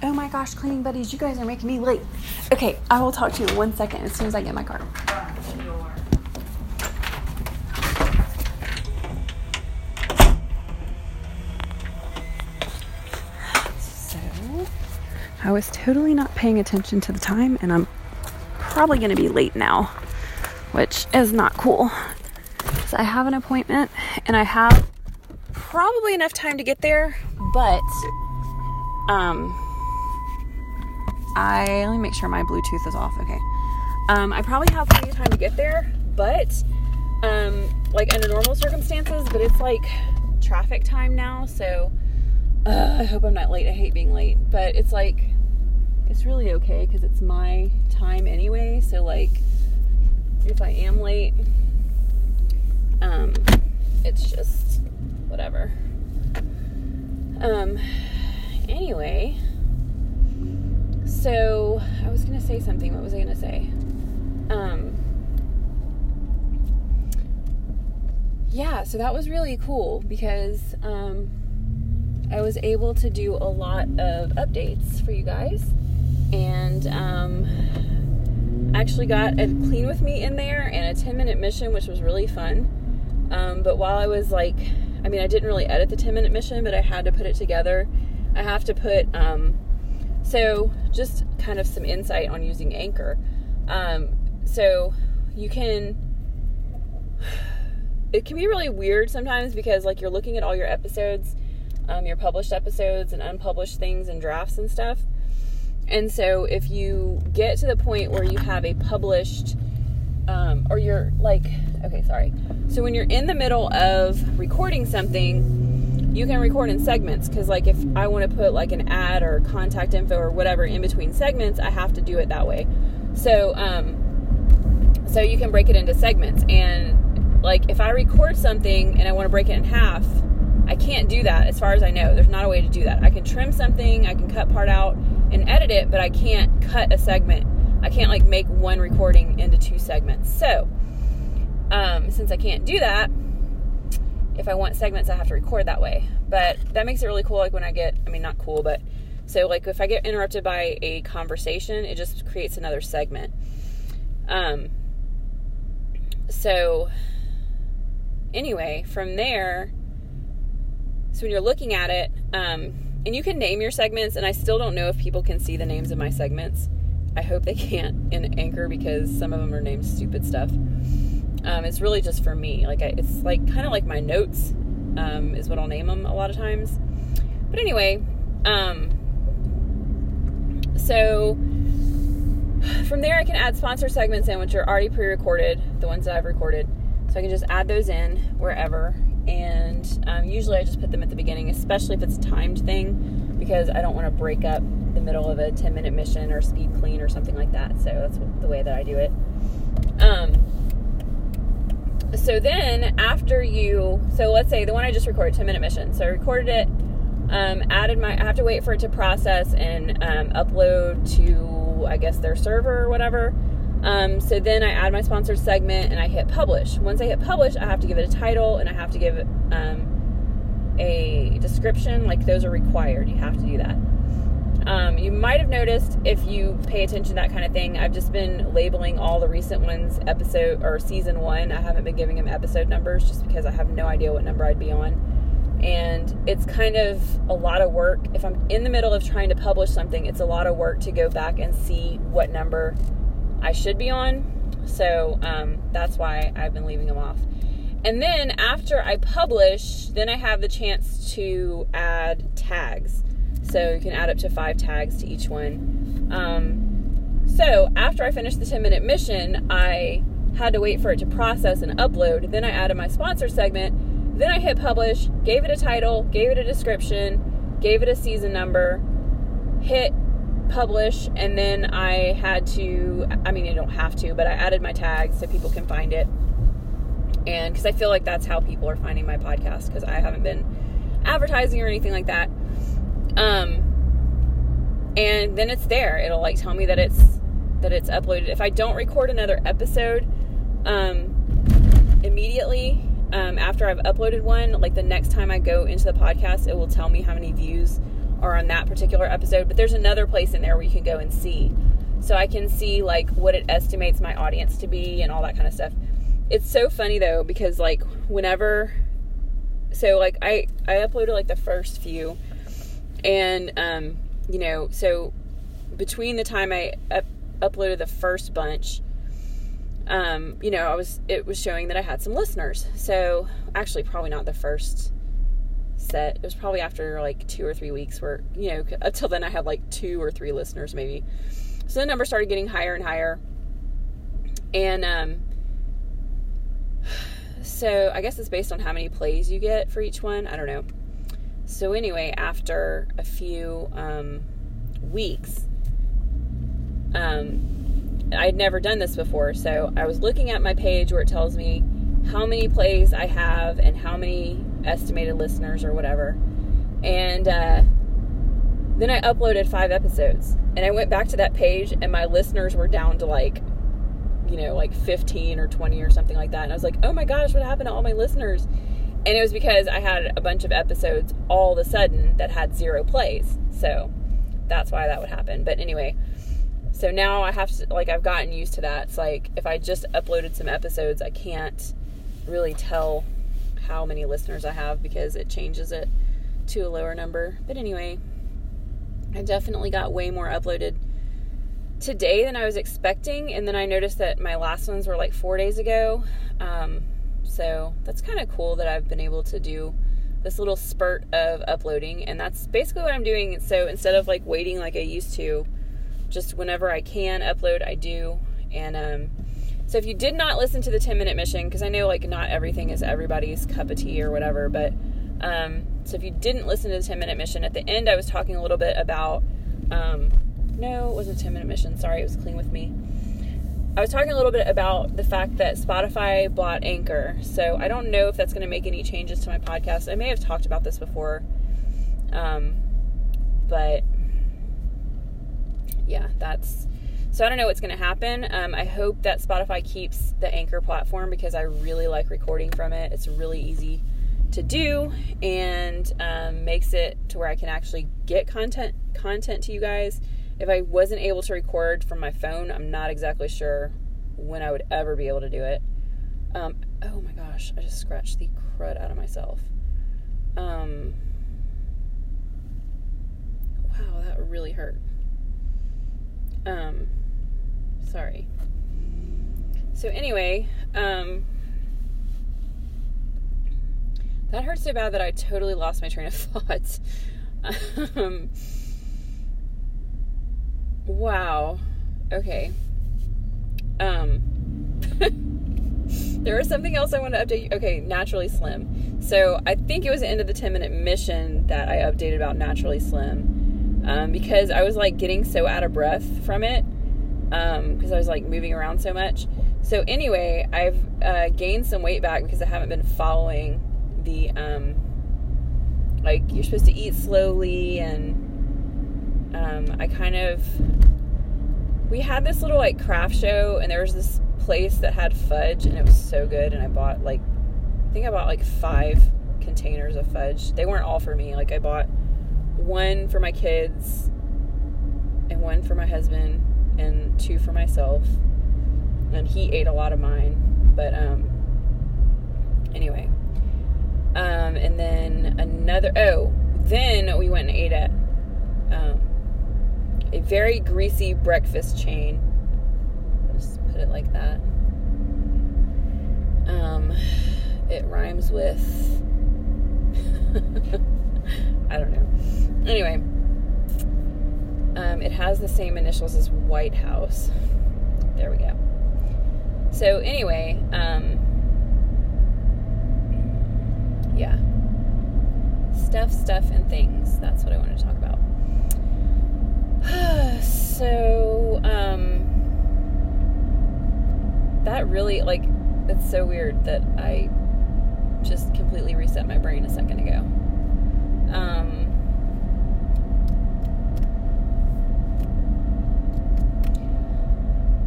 Oh my gosh, cleaning buddies, you guys are making me late. Okay, I will talk to you in one second as soon as I get my car. So, I was totally not paying attention to the time, and I'm probably going to be late now, which is not cool. So, I have an appointment, and I have probably enough time to get there, but um, I let me make sure my Bluetooth is off. Okay. Um, I probably have plenty of time to get there, but um, like under normal circumstances, but it's like traffic time now, so uh, I hope I'm not late. I hate being late, but it's like it's really okay because it's my time anyway. So like if I am late, um, it's just whatever. Um, anyway, so I was gonna say something. What was I gonna say? Um, yeah, so that was really cool because um, I was able to do a lot of updates for you guys, and um, actually got a clean with me in there and a 10 minute mission, which was really fun. Um, but while I was like, I mean, I didn't really edit the 10 minute mission, but I had to put it together. I have to put, um, so just kind of some insight on using Anchor. Um, so you can, it can be really weird sometimes because like you're looking at all your episodes, um, your published episodes and unpublished things and drafts and stuff. And so if you get to the point where you have a published, um, or you're like, okay, sorry. So when you're in the middle of recording something, you can record in segments because, like, if I want to put like an ad or contact info or whatever in between segments, I have to do it that way. So, um, so you can break it into segments. And like, if I record something and I want to break it in half, I can't do that as far as I know. There's not a way to do that. I can trim something, I can cut part out and edit it, but I can't cut a segment. I can't like make one recording into two segments. So, um, since I can't do that, if I want segments, I have to record that way. But that makes it really cool. Like when I get, I mean, not cool, but so like if I get interrupted by a conversation, it just creates another segment. Um, so anyway, from there, so when you're looking at it, um, and you can name your segments, and I still don't know if people can see the names of my segments. I hope they can't in Anchor because some of them are named stupid stuff. Um, it's really just for me. Like I, it's like kind of like my notes um, is what I'll name them a lot of times. But anyway, um, so from there I can add sponsor segments in which are already pre-recorded, the ones that I've recorded. So I can just add those in wherever, and um, usually I just put them at the beginning, especially if it's a timed thing, because I don't want to break up the middle of a 10 minute mission or speed clean or something like that. So that's the way that I do it. Um, so then after you, so let's say the one I just recorded, 10 minute mission. So I recorded it, um, added my, I have to wait for it to process and um, upload to, I guess, their server or whatever. Um, so then I add my sponsored segment and I hit publish. Once I hit publish, I have to give it a title and I have to give it um, a description. Like those are required. You have to do that. Um, you might have noticed if you pay attention to that kind of thing, I've just been labeling all the recent ones episode or season one. I haven't been giving them episode numbers just because I have no idea what number I'd be on. And it's kind of a lot of work. If I'm in the middle of trying to publish something, it's a lot of work to go back and see what number I should be on. So um, that's why I've been leaving them off. And then after I publish, then I have the chance to add tags. So you can add up to five tags to each one. Um, so after I finished the 10 minute mission, I had to wait for it to process and upload. Then I added my sponsor segment. Then I hit publish, gave it a title, gave it a description, gave it a season number, hit publish, and then I had to, I mean, you don't have to, but I added my tags so people can find it. And because I feel like that's how people are finding my podcast because I haven't been advertising or anything like that. Um, and then it's there. It'll like tell me that it's that it's uploaded. If I don't record another episode um, immediately um, after I've uploaded one, like the next time I go into the podcast, it will tell me how many views are on that particular episode, but there's another place in there where you can go and see. So I can see like what it estimates my audience to be and all that kind of stuff. It's so funny though because like whenever so like I I uploaded like the first few and um you know, so between the time I up, uploaded the first bunch um, you know, I was it was showing that I had some listeners. So actually, probably not the first set. It was probably after like two or three weeks where you know until then I had like two or three listeners maybe. So the number started getting higher and higher, and um, so I guess it's based on how many plays you get for each one. I don't know. So anyway, after a few um, weeks, um, I'd never done this before, so I was looking at my page where it tells me how many plays I have and how many estimated listeners or whatever. And uh, then I uploaded five episodes, and I went back to that page, and my listeners were down to like, you know, like 15 or 20 or something like that. And I was like, oh my gosh, what happened to all my listeners? And it was because I had a bunch of episodes all of a sudden that had zero plays. So that's why that would happen. But anyway, so now I have to, like, I've gotten used to that. It's like if I just uploaded some episodes, I can't really tell how many listeners I have because it changes it to a lower number. But anyway, I definitely got way more uploaded today than I was expecting. And then I noticed that my last ones were like four days ago. Um, so that's kind of cool that I've been able to do this little spurt of uploading. And that's basically what I'm doing. So instead of like waiting like I used to, just whenever I can upload, I do. And um, so if you did not listen to the 10 minute mission, because I know like not everything is everybody's cup of tea or whatever, but um, so if you didn't listen to the 10 minute mission, at the end I was talking a little bit about, um, no, it wasn't 10 minute mission. Sorry, it was clean with me. I was talking a little bit about the fact that Spotify bought Anchor. So I don't know if that's going to make any changes to my podcast. I may have talked about this before. Um, but yeah, that's so I don't know what's going to happen. Um, I hope that Spotify keeps the Anchor platform because I really like recording from it. It's really easy to do and um, makes it to where I can actually get content content to you guys. If I wasn't able to record from my phone, I'm not exactly sure when I would ever be able to do it. Um, oh my gosh, I just scratched the crud out of myself. Um, wow, that really hurt. Um, sorry. So anyway, um, that hurt so bad that I totally lost my train of thought. um, wow. Okay. Um, there was something else I want to update. You. Okay, Naturally Slim. So I think it was the end of the 10 minute mission that I updated about Naturally Slim um, because I was like getting so out of breath from it because um, I was like moving around so much. So anyway, I've uh, gained some weight back because I haven't been following the um, like you're supposed to eat slowly and um, I kind of we had this little like craft show and there was this place that had fudge and it was so good and I bought like I think I bought like five containers of fudge. They weren't all for me. Like I bought one for my kids and one for my husband and two for myself and he ate a lot of mine but um anyway um and then another oh then we went and ate at a very greasy breakfast chain just put it like that um it rhymes with I don't know Anyway, um, it has the same initials as White House. There we go. So anyway, um, yeah, stuff, stuff, and things. That's what I want to talk about. so um, that really like it's so weird that I just completely reset my brain a second ago. Um,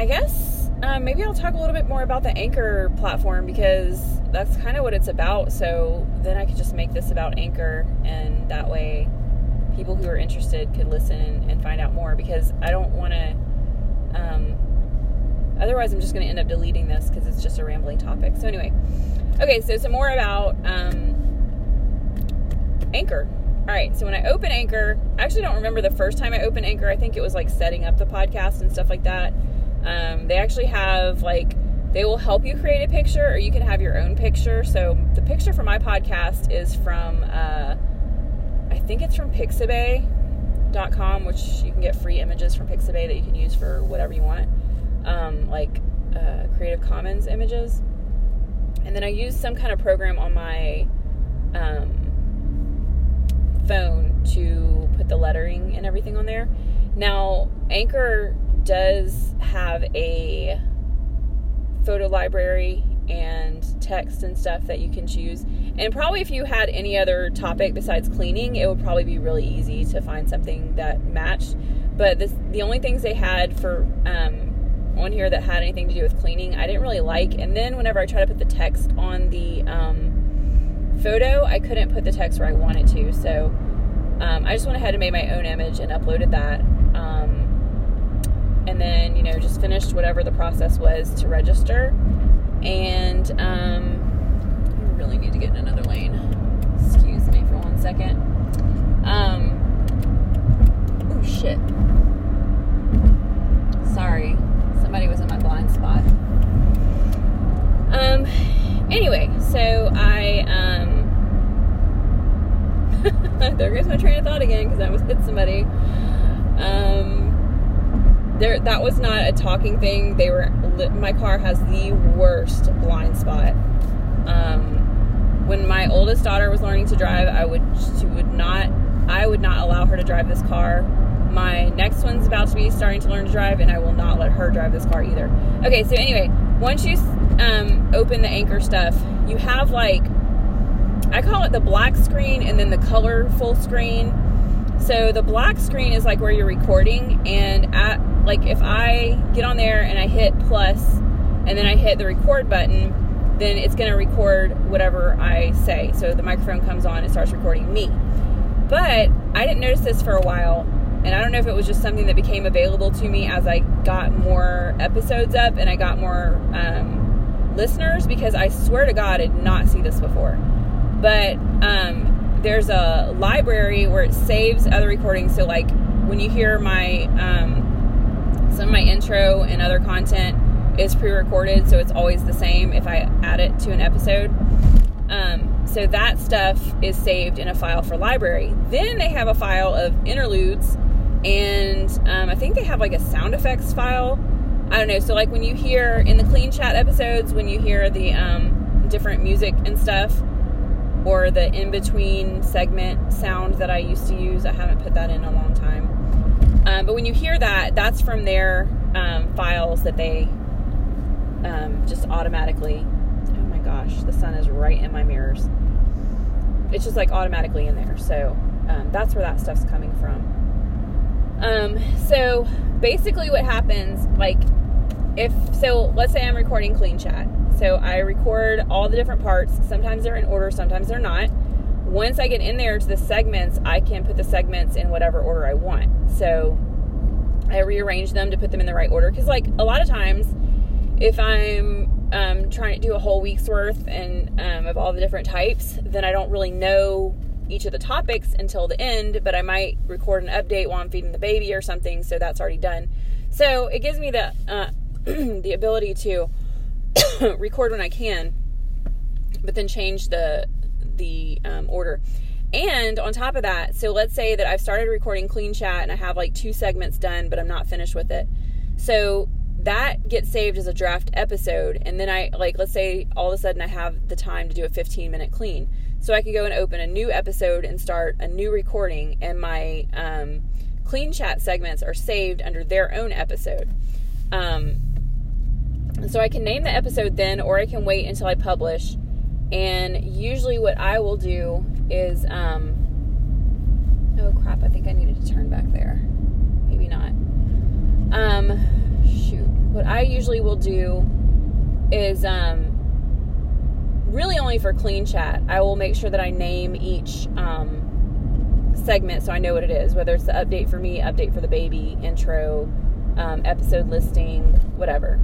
I guess um, maybe I'll talk a little bit more about the Anchor platform because that's kind of what it's about. So then I could just make this about Anchor, and that way people who are interested could listen and find out more because I don't want to. Otherwise, I'm just going to end up deleting this because it's just a rambling topic. So anyway, okay. So some more about um, Anchor. All right. So when I open Anchor, I actually don't remember the first time I opened Anchor. I think it was like setting up the podcast and stuff like that. Um, they actually have like they will help you create a picture or you can have your own picture. So the picture for my podcast is from, uh, I think it's from pixabay.com, which you can get free images from Pixabay that you can use for whatever you want, um, like uh, Creative Commons images. And then I use some kind of program on my um, phone to put the lettering and everything on there. Now, Anchor does have a photo library and text and stuff that you can choose. And probably if you had any other topic besides cleaning, it would probably be really easy to find something that matched. But this, the only things they had for um, on here that had anything to do with cleaning, I didn't really like. And then whenever I tried to put the text on the um, photo, I couldn't put the text where I wanted to. So um, I just went ahead and made my own image and uploaded that. Um, and then you know just finished whatever the process was to register and um, I really need to get in another lane excuse me for one second um, oh shit sorry somebody was in my blind spot um anyway so I um there goes my train of thought again because I almost hit somebody um there that was not a talking thing. They were my car has the worst blind spot. Um, when my oldest daughter was learning to drive, I would she would not I would not allow her to drive this car. My next one's about to be starting to learn to drive, and I will not let her drive this car either. Okay, so anyway, once you um, open the anchor stuff, you have like I call it the black screen and then the colorful screen. So the black screen is like where you're recording, and at like if I get on there and I hit plus and then I hit the record button, then it's going to record whatever I say. So the microphone comes on and starts recording me. But I didn't notice this for a while, and I don't know if it was just something that became available to me as I got more episodes up and I got more um, listeners because I swear to God, I did not see this before. But um, there's a library where it saves other recordings. So, like when you hear my um, some of my intro and other content is pre-recorded, so it's always the same if I add it to an episode. Um, so that stuff is saved in a file for library. Then they have a file of interludes, and um, I think they have like a sound effects file. I don't know. So like when you hear in the clean chat episodes, when you hear the um, different music and stuff, or the in between segment sound that I used to use, I haven't put that in a long time. Um, but when you hear that, that's from their um, files that they um, just automatically. Oh my gosh, the sun is right in my mirrors. It's just like automatically in there. So um, that's where that stuff's coming from. Um, so basically, what happens, like, if so, let's say I'm recording clean chat. So I record all the different parts. Sometimes they're in order, sometimes they're not once I get in there to the segments, I can put the segments in whatever order I want. So I rearrange them to put them in the right order. Because, like, a lot of times, if I'm um, trying to do a whole week's worth and um, of all the different types, then I don't really know each of the topics until the end. But I might record an update while I'm feeding the baby or something, so that's already done. So it gives me the uh, the ability to record when I can, but then change the the um, order. And on top of that, so let's say that I've started recording Clean Chat and I have like two segments done, but I'm not finished with it. So that gets saved as a draft episode. And then I, like, let's say all of a sudden I have the time to do a 15 minute clean. So I can go and open a new episode and start a new recording, and my um, Clean Chat segments are saved under their own episode. Um, so I can name the episode then, or I can wait until I publish and usually, what I will do is, um, oh crap, I think I needed to turn back there. Maybe not. Um, shoot. What I usually will do is, um, really only for clean chat, I will make sure that I name each um, segment so I know what it is, whether it's the update for me, update for the baby, intro, um, episode listing, whatever.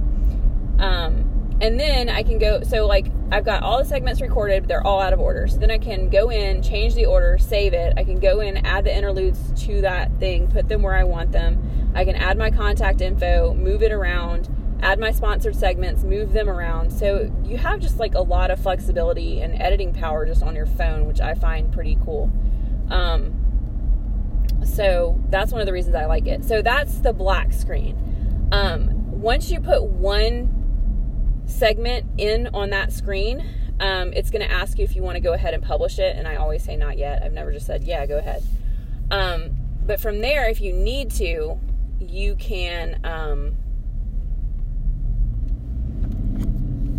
Um, and then I can go, so like I've got all the segments recorded, they're all out of order. So then I can go in, change the order, save it. I can go in, add the interludes to that thing, put them where I want them. I can add my contact info, move it around, add my sponsored segments, move them around. So you have just like a lot of flexibility and editing power just on your phone, which I find pretty cool. Um, so that's one of the reasons I like it. So that's the black screen. Um, once you put one segment in on that screen, um, it's going to ask you if you want to go ahead and publish it. And I always say not yet. I've never just said, yeah, go ahead. Um, but from there, if you need to, you can um,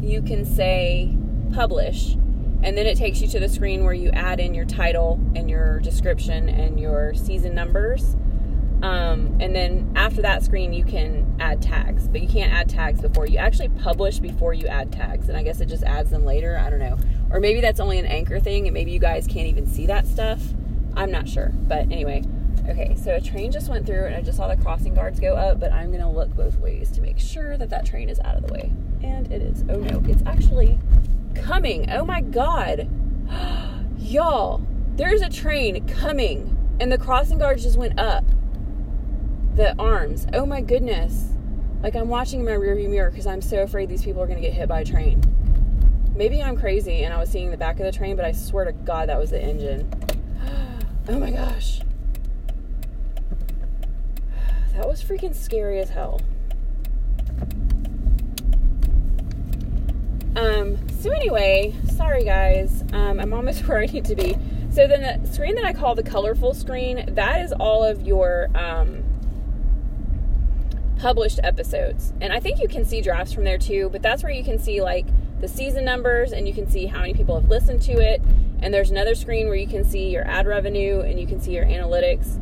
you can say publish and then it takes you to the screen where you add in your title and your description and your season numbers um, and then after that screen, you can add tags, but you can't add tags before you actually publish before you add tags. And I guess it just adds them later. I don't know. Or maybe that's only an anchor thing and maybe you guys can't even see that stuff. I'm not sure. But anyway, okay, so a train just went through and I just saw the crossing guards go up, but I'm going to look both ways to make sure that that train is out of the way. And it is. Oh no, it's actually coming. Oh my God. Y'all, there's a train coming and the crossing guards just went up the arms. Oh my goodness. Like I'm watching in my rearview mirror because I'm so afraid these people are going to get hit by a train. Maybe I'm crazy and I was seeing the back of the train, but I swear to God that was the engine. oh my gosh. That was freaking scary as hell. Um, so anyway, sorry guys. Um, I'm almost where I need to be. So then the screen that I call the colorful screen, that is all of your um, published episodes. And I think you can see drafts from there too, but that's where you can see like the season numbers and you can see how many people have listened to it. And there's another screen where you can see your ad revenue and you can see your analytics.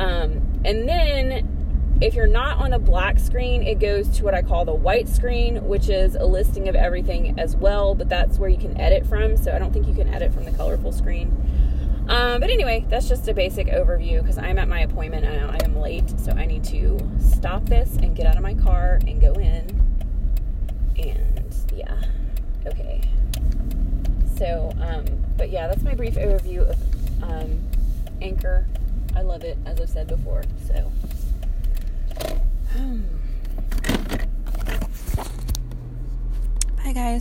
Um, and then if you're not on a black screen, it goes to what I call the white screen, which is a listing of everything as well, but that's where you can edit from. So I don't think you can edit from the colorful screen. Um, but anyway, that's just a basic overview because I'm at my appointment and I am late, so I need to stop this and get out of my car and go in. And yeah, okay. So, um, but yeah, that's my brief overview of um, Anchor. I love it, as I've said before. So, bye guys.